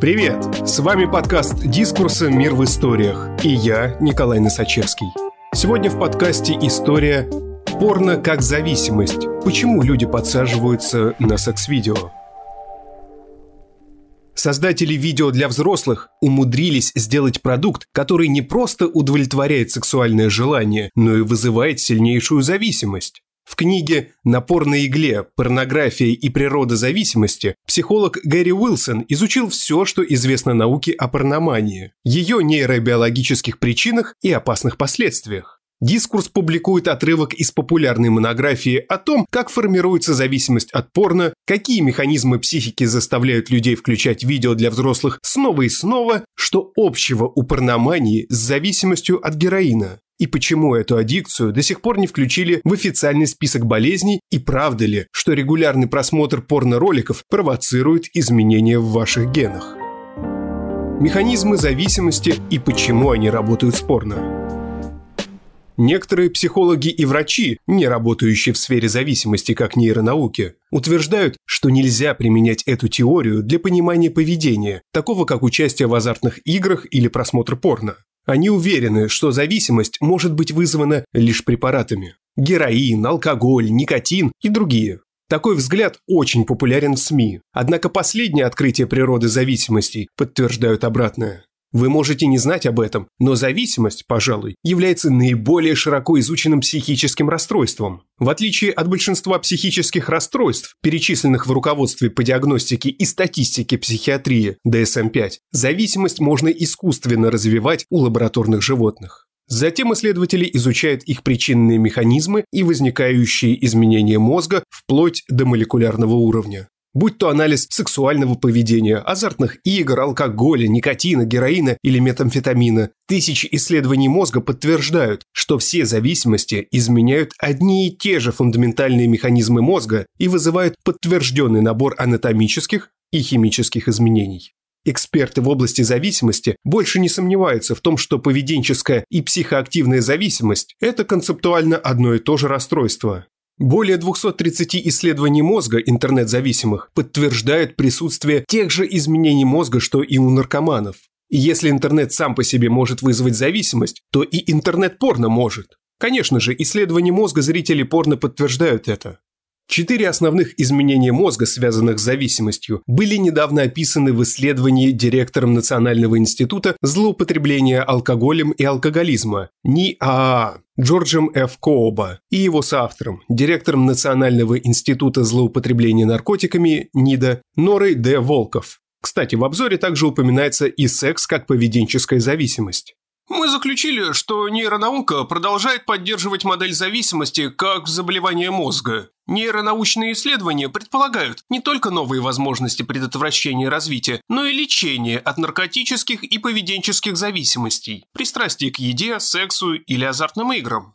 Привет! С вами подкаст «Дискурсы. Мир в историях» и я, Николай Носачевский. Сегодня в подкасте история «Порно как зависимость. Почему люди подсаживаются на секс-видео?» Создатели видео для взрослых умудрились сделать продукт, который не просто удовлетворяет сексуальное желание, но и вызывает сильнейшую зависимость. В книге «Напор на игле. Порнография и природа зависимости» психолог Гэри Уилсон изучил все, что известно науке о порномании, ее нейробиологических причинах и опасных последствиях. Дискурс публикует отрывок из популярной монографии о том, как формируется зависимость от порно, какие механизмы психики заставляют людей включать видео для взрослых снова и снова, что общего у порномании с зависимостью от героина. И почему эту аддикцию до сих пор не включили в официальный список болезней и правда ли, что регулярный просмотр порно-роликов провоцирует изменения в ваших генах? Механизмы зависимости и почему они работают спорно. Некоторые психологи и врачи, не работающие в сфере зависимости как нейронауки, утверждают, что нельзя применять эту теорию для понимания поведения, такого как участие в азартных играх или просмотр порно. Они уверены, что зависимость может быть вызвана лишь препаратами. Героин, алкоголь, никотин и другие. Такой взгляд очень популярен в СМИ. Однако последние открытия природы зависимостей подтверждают обратное. Вы можете не знать об этом, но зависимость, пожалуй, является наиболее широко изученным психическим расстройством. В отличие от большинства психических расстройств, перечисленных в руководстве по диагностике и статистике психиатрии DSM-5, зависимость можно искусственно развивать у лабораторных животных. Затем исследователи изучают их причинные механизмы и возникающие изменения мозга вплоть до молекулярного уровня будь то анализ сексуального поведения, азартных игр, алкоголя, никотина, героина или метамфетамина. Тысячи исследований мозга подтверждают, что все зависимости изменяют одни и те же фундаментальные механизмы мозга и вызывают подтвержденный набор анатомических и химических изменений. Эксперты в области зависимости больше не сомневаются в том, что поведенческая и психоактивная зависимость – это концептуально одно и то же расстройство. Более 230 исследований мозга интернет-зависимых подтверждают присутствие тех же изменений мозга, что и у наркоманов. И если интернет сам по себе может вызвать зависимость, то и интернет-порно может. Конечно же, исследования мозга зрителей порно подтверждают это. Четыре основных изменения мозга, связанных с зависимостью, были недавно описаны в исследовании директором Национального института злоупотребления алкоголем и алкоголизма НИАА Джорджем Ф. Кооба и его соавтором, директором Национального института злоупотребления наркотиками НИДА Норой Д. Волков. Кстати, в обзоре также упоминается и секс как поведенческая зависимость. Мы заключили, что нейронаука продолжает поддерживать модель зависимости как заболевание мозга. Нейронаучные исследования предполагают не только новые возможности предотвращения развития, но и лечения от наркотических и поведенческих зависимостей, пристрастий к еде, сексу или азартным играм.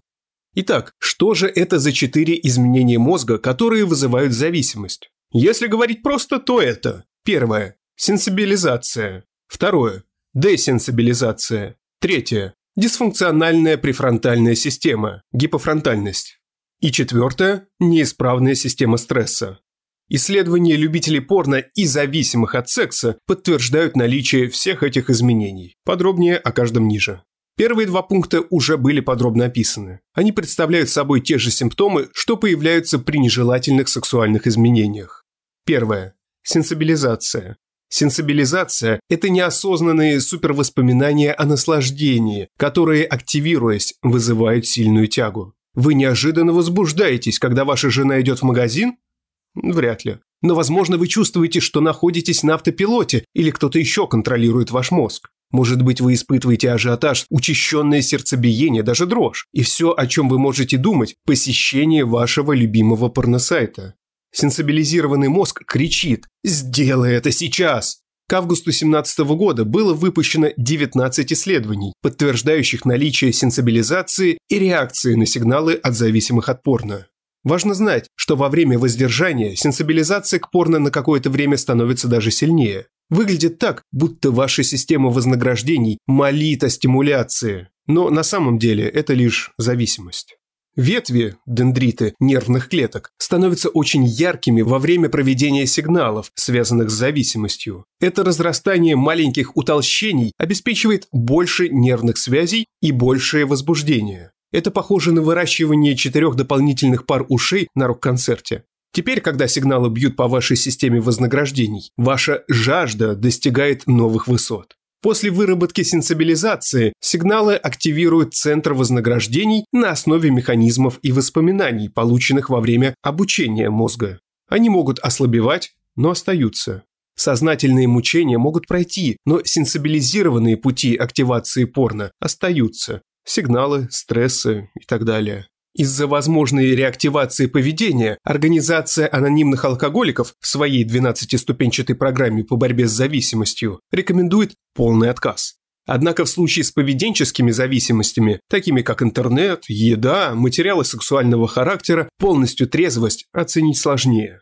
Итак, что же это за четыре изменения мозга, которые вызывают зависимость? Если говорить просто, то это Первое – сенсибилизация. Второе – десенсибилизация. Третье – дисфункциональная префронтальная система, гипофронтальность. И четвертое – неисправная система стресса. Исследования любителей порно и зависимых от секса подтверждают наличие всех этих изменений. Подробнее о каждом ниже. Первые два пункта уже были подробно описаны. Они представляют собой те же симптомы, что появляются при нежелательных сексуальных изменениях. Первое. Сенсибилизация. Сенсибилизация – это неосознанные супервоспоминания о наслаждении, которые, активируясь, вызывают сильную тягу. Вы неожиданно возбуждаетесь, когда ваша жена идет в магазин? Вряд ли. Но, возможно, вы чувствуете, что находитесь на автопилоте или кто-то еще контролирует ваш мозг. Может быть, вы испытываете ажиотаж, учащенное сердцебиение, даже дрожь. И все, о чем вы можете думать – посещение вашего любимого порносайта. Сенсибилизированный мозг кричит «Сделай это сейчас!». К августу 2017 года было выпущено 19 исследований, подтверждающих наличие сенсибилизации и реакции на сигналы от зависимых от порно. Важно знать, что во время воздержания сенсибилизация к порно на какое-то время становится даже сильнее. Выглядит так, будто ваша система вознаграждений молит о стимуляции. Но на самом деле это лишь зависимость. Ветви, дендриты, нервных клеток становятся очень яркими во время проведения сигналов, связанных с зависимостью. Это разрастание маленьких утолщений обеспечивает больше нервных связей и большее возбуждение. Это похоже на выращивание четырех дополнительных пар ушей на рок-концерте. Теперь, когда сигналы бьют по вашей системе вознаграждений, ваша жажда достигает новых высот. После выработки сенсибилизации сигналы активируют центр вознаграждений на основе механизмов и воспоминаний, полученных во время обучения мозга. Они могут ослабевать, но остаются. Сознательные мучения могут пройти, но сенсибилизированные пути активации порно остаются. Сигналы, стрессы и так далее. Из-за возможной реактивации поведения Организация анонимных алкоголиков в своей 12-ступенчатой программе по борьбе с зависимостью рекомендует полный отказ. Однако в случае с поведенческими зависимостями, такими как интернет, еда, материалы сексуального характера, полностью трезвость оценить сложнее.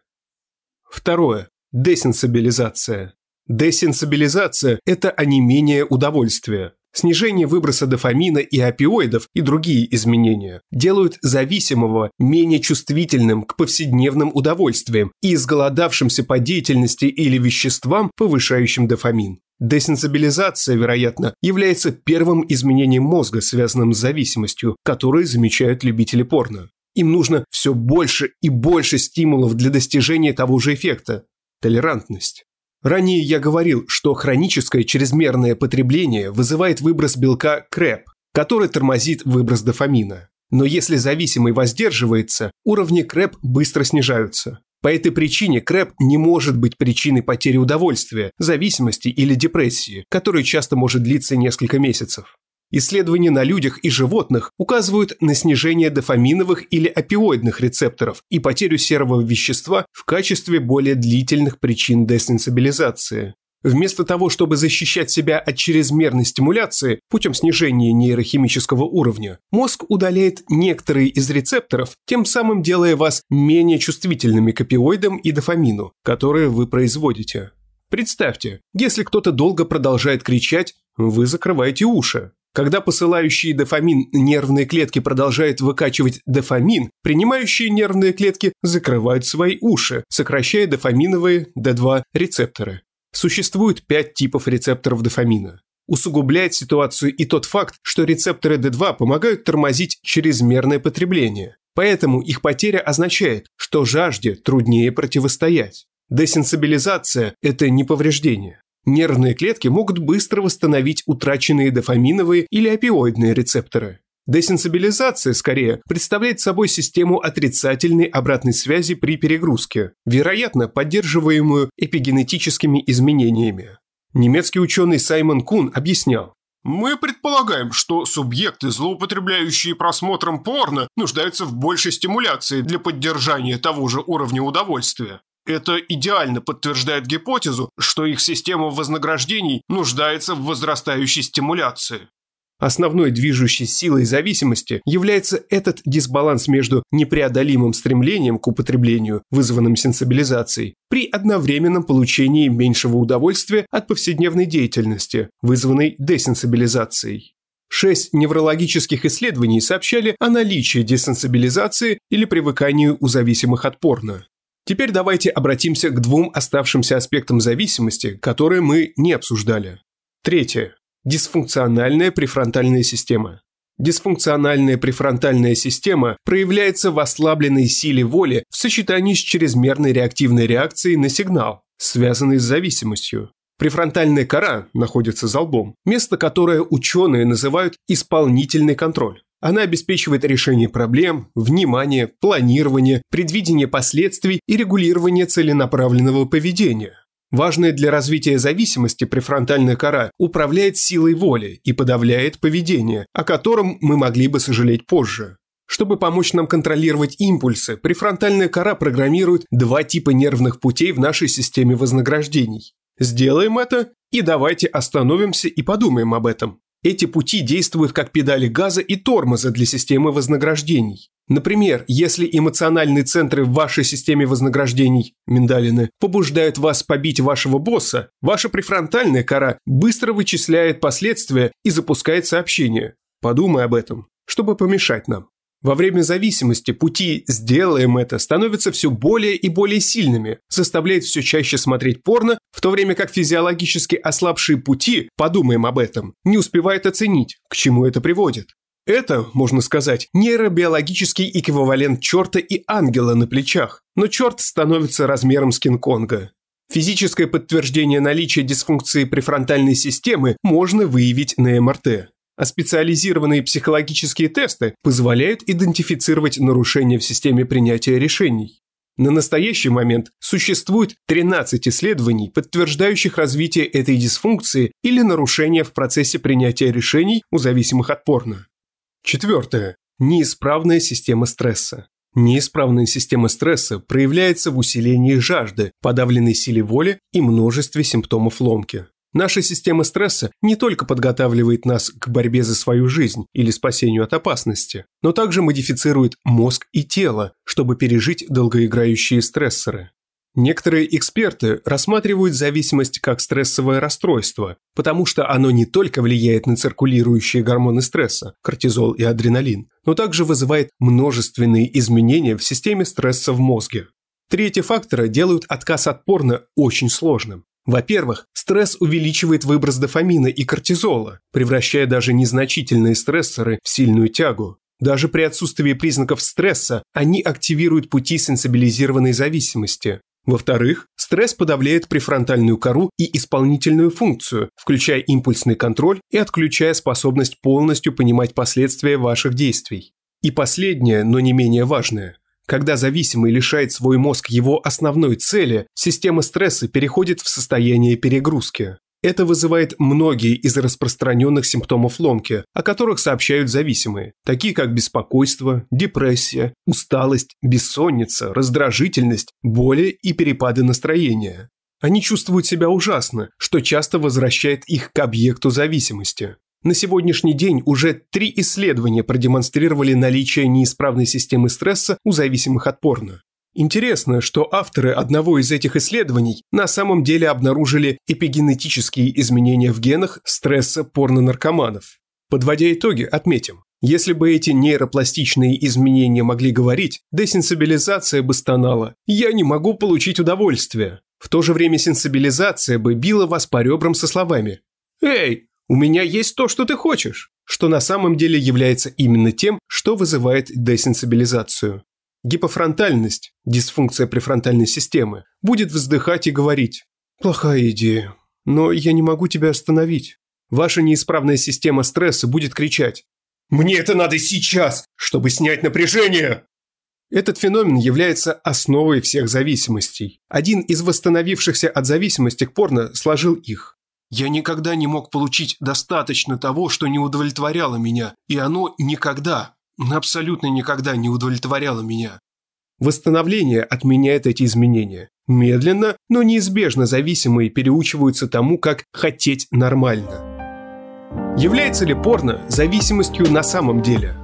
Второе. Десенсибилизация. Десенсибилизация – это онемение удовольствия. Снижение выброса дофамина и опиоидов и другие изменения делают зависимого менее чувствительным к повседневным удовольствиям и изголодавшимся по деятельности или веществам, повышающим дофамин. Десенсибилизация, вероятно, является первым изменением мозга, связанным с зависимостью, которое замечают любители порно. Им нужно все больше и больше стимулов для достижения того же эффекта – толерантность. Ранее я говорил, что хроническое чрезмерное потребление вызывает выброс белка КРЭП, который тормозит выброс дофамина. Но если зависимый воздерживается, уровни КРЭП быстро снижаются. По этой причине КРЭП не может быть причиной потери удовольствия, зависимости или депрессии, которая часто может длиться несколько месяцев. Исследования на людях и животных указывают на снижение дофаминовых или опиоидных рецепторов и потерю серого вещества в качестве более длительных причин десенсибилизации. Вместо того, чтобы защищать себя от чрезмерной стимуляции путем снижения нейрохимического уровня, мозг удаляет некоторые из рецепторов, тем самым делая вас менее чувствительными к опиоидам и дофамину, которые вы производите. Представьте, если кто-то долго продолжает кричать, вы закрываете уши. Когда посылающие дофамин нервные клетки продолжают выкачивать дофамин, принимающие нервные клетки закрывают свои уши, сокращая дофаминовые D2 рецепторы. Существует пять типов рецепторов дофамина. Усугубляет ситуацию и тот факт, что рецепторы D2 помогают тормозить чрезмерное потребление. Поэтому их потеря означает, что жажде труднее противостоять. Десенсибилизация – это не повреждение. Нервные клетки могут быстро восстановить утраченные дофаминовые или опиоидные рецепторы. Десенсибилизация, скорее, представляет собой систему отрицательной обратной связи при перегрузке, вероятно, поддерживаемую эпигенетическими изменениями. Немецкий ученый Саймон Кун объяснял, мы предполагаем, что субъекты, злоупотребляющие просмотром порно, нуждаются в большей стимуляции для поддержания того же уровня удовольствия. Это идеально подтверждает гипотезу, что их система вознаграждений нуждается в возрастающей стимуляции. Основной движущей силой зависимости является этот дисбаланс между непреодолимым стремлением к употреблению, вызванным сенсибилизацией, при одновременном получении меньшего удовольствия от повседневной деятельности, вызванной десенсибилизацией. Шесть неврологических исследований сообщали о наличии десенсибилизации или привыканию у зависимых от порно. Теперь давайте обратимся к двум оставшимся аспектам зависимости, которые мы не обсуждали. Третье. Дисфункциональная префронтальная система. Дисфункциональная префронтальная система проявляется в ослабленной силе воли в сочетании с чрезмерной реактивной реакцией на сигнал, связанный с зависимостью. Префронтальная кора находится за лбом, место которое ученые называют исполнительный контроль. Она обеспечивает решение проблем, внимание, планирование, предвидение последствий и регулирование целенаправленного поведения. Важная для развития зависимости префронтальная кора управляет силой воли и подавляет поведение, о котором мы могли бы сожалеть позже. Чтобы помочь нам контролировать импульсы, префронтальная кора программирует два типа нервных путей в нашей системе вознаграждений. Сделаем это и давайте остановимся и подумаем об этом. Эти пути действуют как педали газа и тормоза для системы вознаграждений. Например, если эмоциональные центры в вашей системе вознаграждений, миндалины, побуждают вас побить вашего босса, ваша префронтальная кора быстро вычисляет последствия и запускает сообщение. Подумай об этом, чтобы помешать нам. Во время зависимости пути «сделаем это» становятся все более и более сильными, заставляет все чаще смотреть порно, в то время как физиологически ослабшие пути, подумаем об этом, не успевают оценить, к чему это приводит. Это, можно сказать, нейробиологический эквивалент черта и ангела на плечах, но черт становится размером с Кинг-Конга. Физическое подтверждение наличия дисфункции префронтальной системы можно выявить на МРТ а специализированные психологические тесты позволяют идентифицировать нарушения в системе принятия решений. На настоящий момент существует 13 исследований, подтверждающих развитие этой дисфункции или нарушения в процессе принятия решений у зависимых от порно. Четвертое. Неисправная система стресса. Неисправная система стресса проявляется в усилении жажды, подавленной силе воли и множестве симптомов ломки. Наша система стресса не только подготавливает нас к борьбе за свою жизнь или спасению от опасности, но также модифицирует мозг и тело, чтобы пережить долгоиграющие стрессоры. Некоторые эксперты рассматривают зависимость как стрессовое расстройство, потому что оно не только влияет на циркулирующие гормоны стресса – кортизол и адреналин, но также вызывает множественные изменения в системе стресса в мозге. Три эти фактора делают отказ от порно очень сложным. Во-первых, стресс увеличивает выброс дофамина и кортизола, превращая даже незначительные стрессоры в сильную тягу. Даже при отсутствии признаков стресса они активируют пути сенсибилизированной зависимости. Во-вторых, стресс подавляет префронтальную кору и исполнительную функцию, включая импульсный контроль и отключая способность полностью понимать последствия ваших действий. И последнее, но не менее важное. Когда зависимый лишает свой мозг его основной цели, система стресса переходит в состояние перегрузки. Это вызывает многие из распространенных симптомов ломки, о которых сообщают зависимые, такие как беспокойство, депрессия, усталость, бессонница, раздражительность, боли и перепады настроения. Они чувствуют себя ужасно, что часто возвращает их к объекту зависимости. На сегодняшний день уже три исследования продемонстрировали наличие неисправной системы стресса у зависимых от порно. Интересно, что авторы одного из этих исследований на самом деле обнаружили эпигенетические изменения в генах стресса порнонаркоманов. Подводя итоги, отметим, если бы эти нейропластичные изменения могли говорить, десенсибилизация бы стонала «я не могу получить удовольствие». В то же время сенсибилизация бы била вас по ребрам со словами «Эй, у меня есть то, что ты хочешь, что на самом деле является именно тем, что вызывает десенсибилизацию. Гипофронтальность, дисфункция префронтальной системы, будет вздыхать и говорить «Плохая идея, но я не могу тебя остановить». Ваша неисправная система стресса будет кричать «Мне это надо сейчас, чтобы снять напряжение!» Этот феномен является основой всех зависимостей. Один из восстановившихся от зависимости к порно сложил их. Я никогда не мог получить достаточно того, что не удовлетворяло меня, и оно никогда, абсолютно никогда не удовлетворяло меня. Восстановление отменяет эти изменения. Медленно, но неизбежно зависимые переучиваются тому, как хотеть нормально. Является ли порно зависимостью на самом деле?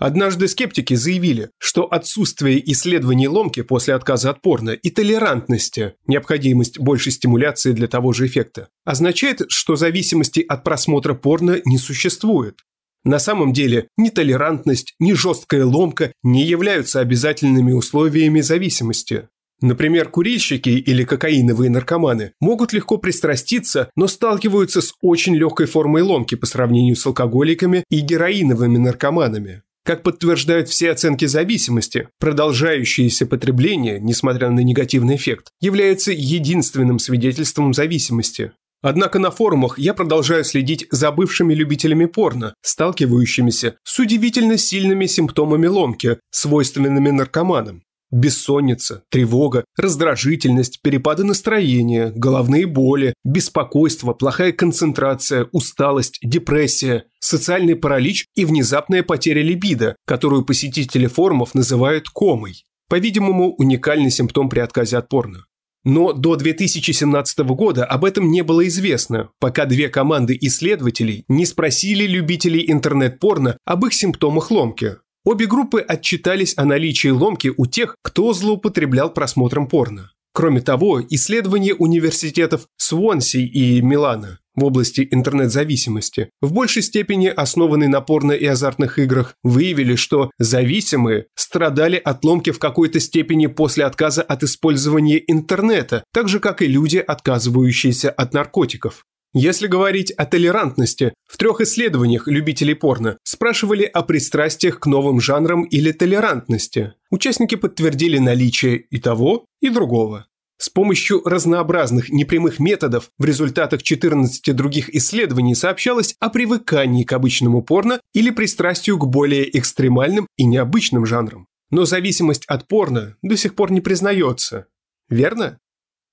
Однажды скептики заявили, что отсутствие исследований ломки после отказа от порно и толерантности, необходимость большей стимуляции для того же эффекта, означает, что зависимости от просмотра порно не существует. На самом деле ни толерантность, ни жесткая ломка не являются обязательными условиями зависимости. Например, курильщики или кокаиновые наркоманы могут легко пристраститься, но сталкиваются с очень легкой формой ломки по сравнению с алкоголиками и героиновыми наркоманами. Как подтверждают все оценки зависимости, продолжающееся потребление, несмотря на негативный эффект, является единственным свидетельством зависимости. Однако на форумах я продолжаю следить за бывшими любителями порно, сталкивающимися с удивительно сильными симптомами ломки, свойственными наркоманам. Бессонница, тревога, раздражительность, перепады настроения, головные боли, беспокойство, плохая концентрация, усталость, депрессия, социальный паралич и внезапная потеря либидо, которую посетители форумов называют комой. По-видимому, уникальный симптом при отказе от порно. Но до 2017 года об этом не было известно, пока две команды исследователей не спросили любителей интернет-порно об их симптомах ломки. Обе группы отчитались о наличии ломки у тех, кто злоупотреблял просмотром порно. Кроме того, исследования университетов Свонси и Милана в области интернет-зависимости, в большей степени основанной на порно и азартных играх, выявили, что зависимые страдали от ломки в какой-то степени после отказа от использования интернета, так же, как и люди, отказывающиеся от наркотиков. Если говорить о толерантности, в трех исследованиях любителей порно спрашивали о пристрастиях к новым жанрам или толерантности. Участники подтвердили наличие и того, и другого. С помощью разнообразных непрямых методов в результатах 14 других исследований сообщалось о привыкании к обычному порно или пристрастию к более экстремальным и необычным жанрам. Но зависимость от порно до сих пор не признается. Верно?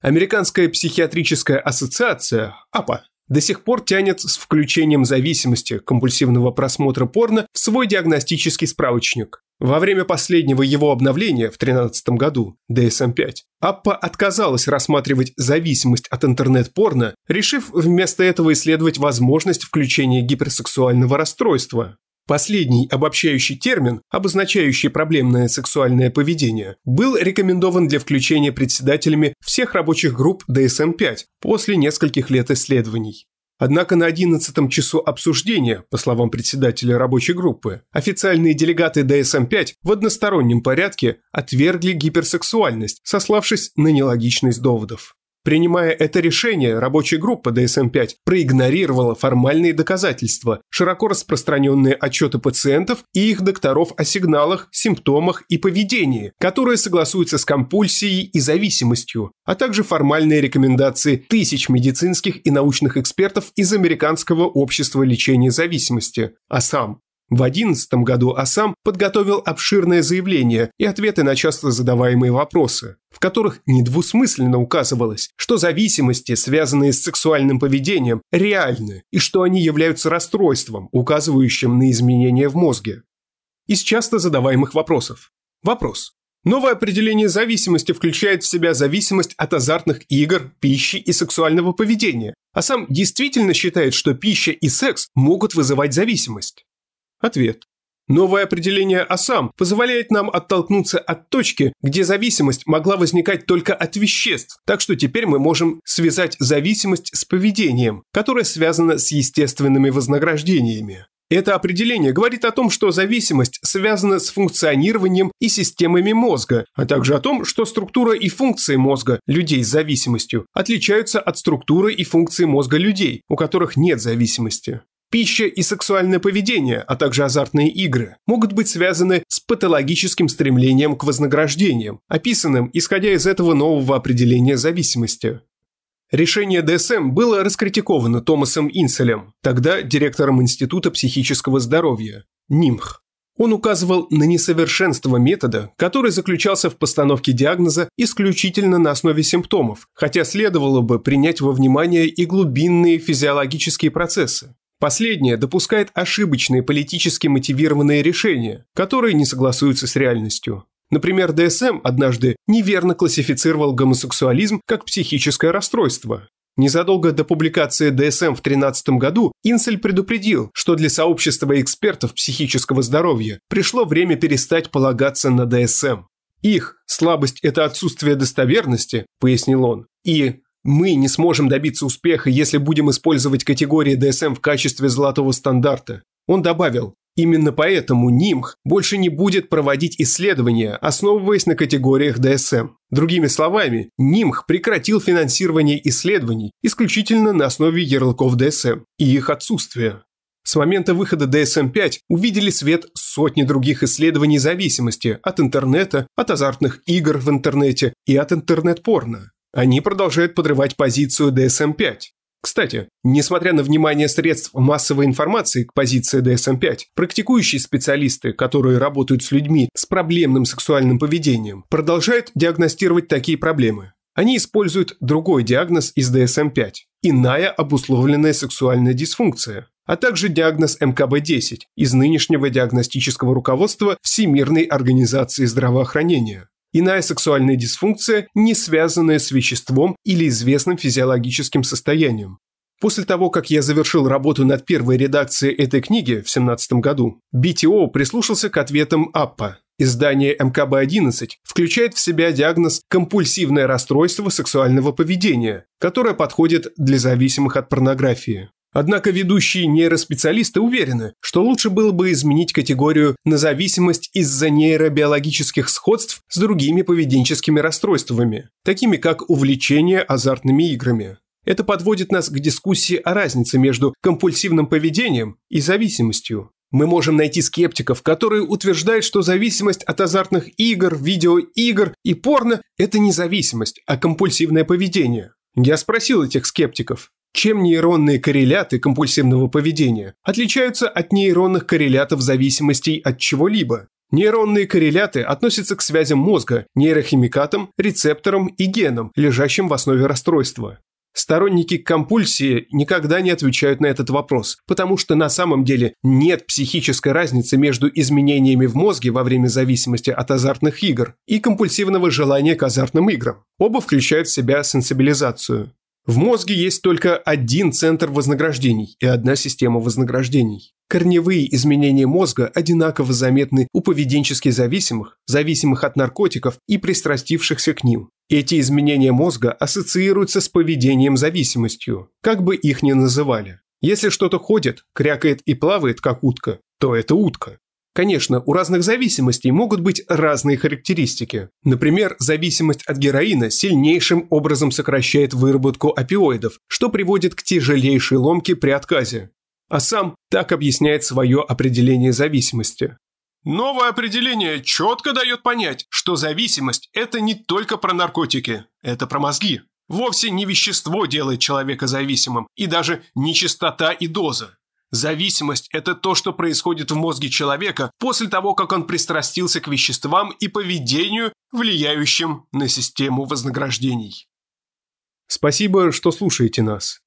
Американская психиатрическая ассоциация, АПА, до сих пор тянет с включением зависимости компульсивного просмотра порно в свой диагностический справочник. Во время последнего его обновления в 2013 году, DSM-5, Аппа отказалась рассматривать зависимость от интернет-порно, решив вместо этого исследовать возможность включения гиперсексуального расстройства. Последний обобщающий термин, обозначающий проблемное сексуальное поведение, был рекомендован для включения председателями всех рабочих групп DSM-5 после нескольких лет исследований. Однако на 11 часу обсуждения, по словам председателя рабочей группы, официальные делегаты ДСМ-5 в одностороннем порядке отвергли гиперсексуальность, сославшись на нелогичность доводов. Принимая это решение, рабочая группа DSM-5 проигнорировала формальные доказательства, широко распространенные отчеты пациентов и их докторов о сигналах, симптомах и поведении, которые согласуются с компульсией и зависимостью, а также формальные рекомендации тысяч медицинских и научных экспертов из Американского общества лечения зависимости, АСАМ, в 2011 году АСАМ подготовил обширное заявление и ответы на часто задаваемые вопросы, в которых недвусмысленно указывалось, что зависимости, связанные с сексуальным поведением, реальны и что они являются расстройством, указывающим на изменения в мозге. Из часто задаваемых вопросов. Вопрос. Новое определение зависимости включает в себя зависимость от азартных игр, пищи и сексуального поведения. А сам действительно считает, что пища и секс могут вызывать зависимость. Ответ. Новое определение ОСАМ позволяет нам оттолкнуться от точки, где зависимость могла возникать только от веществ, так что теперь мы можем связать зависимость с поведением, которое связано с естественными вознаграждениями. Это определение говорит о том, что зависимость связана с функционированием и системами мозга, а также о том, что структура и функции мозга людей с зависимостью отличаются от структуры и функции мозга людей, у которых нет зависимости. Пища и сексуальное поведение, а также азартные игры могут быть связаны с патологическим стремлением к вознаграждениям, описанным исходя из этого нового определения зависимости. Решение ДСМ было раскритиковано Томасом Инселем, тогда директором Института психического здоровья, НИМХ. Он указывал на несовершенство метода, который заключался в постановке диагноза исключительно на основе симптомов, хотя следовало бы принять во внимание и глубинные физиологические процессы. Последнее допускает ошибочные политически мотивированные решения, которые не согласуются с реальностью. Например, ДСМ однажды неверно классифицировал гомосексуализм как психическое расстройство. Незадолго до публикации ДСМ в 2013 году Инсель предупредил, что для сообщества экспертов психического здоровья пришло время перестать полагаться на ДСМ. Их слабость – это отсутствие достоверности, пояснил он, и мы не сможем добиться успеха, если будем использовать категории DSM в качестве золотого стандарта. Он добавил, именно поэтому НИМХ больше не будет проводить исследования, основываясь на категориях DSM. Другими словами, НИМХ прекратил финансирование исследований исключительно на основе ярлыков DSM и их отсутствия. С момента выхода DSM-5 увидели свет сотни других исследований зависимости от интернета, от азартных игр в интернете и от интернет-порно. Они продолжают подрывать позицию DSM-5. Кстати, несмотря на внимание средств массовой информации к позиции DSM-5, практикующие специалисты, которые работают с людьми с проблемным сексуальным поведением, продолжают диагностировать такие проблемы. Они используют другой диагноз из DSM-5 – иная обусловленная сексуальная дисфункция, а также диагноз МКБ-10 из нынешнего диагностического руководства Всемирной организации здравоохранения. Иная сексуальная дисфункция, не связанная с веществом или известным физиологическим состоянием. После того, как я завершил работу над первой редакцией этой книги в 2017 году, BTO прислушался к ответам АППА. Издание МКБ-11 включает в себя диагноз «компульсивное расстройство сексуального поведения», которое подходит для зависимых от порнографии. Однако ведущие нейроспециалисты уверены, что лучше было бы изменить категорию на зависимость из-за нейробиологических сходств с другими поведенческими расстройствами, такими как увлечение азартными играми. Это подводит нас к дискуссии о разнице между компульсивным поведением и зависимостью. Мы можем найти скептиков, которые утверждают, что зависимость от азартных игр, видеоигр и порно – это не зависимость, а компульсивное поведение. Я спросил этих скептиков, чем нейронные корреляты компульсивного поведения отличаются от нейронных коррелятов зависимостей от чего-либо. Нейронные корреляты относятся к связям мозга, нейрохимикатам, рецепторам и генам, лежащим в основе расстройства. Сторонники компульсии никогда не отвечают на этот вопрос, потому что на самом деле нет психической разницы между изменениями в мозге во время зависимости от азартных игр и компульсивного желания к азартным играм. Оба включают в себя сенсибилизацию. В мозге есть только один центр вознаграждений и одна система вознаграждений. Корневые изменения мозга одинаково заметны у поведенчески зависимых, зависимых от наркотиков и пристрастившихся к ним. Эти изменения мозга ассоциируются с поведением зависимостью, как бы их ни называли. Если что-то ходит, крякает и плавает, как утка, то это утка. Конечно, у разных зависимостей могут быть разные характеристики. Например, зависимость от героина сильнейшим образом сокращает выработку опиоидов, что приводит к тяжелейшей ломке при отказе. А сам так объясняет свое определение зависимости. Новое определение четко дает понять, что зависимость – это не только про наркотики, это про мозги. Вовсе не вещество делает человека зависимым, и даже не частота и доза. Зависимость – это то, что происходит в мозге человека после того, как он пристрастился к веществам и поведению, влияющим на систему вознаграждений. Спасибо, что слушаете нас.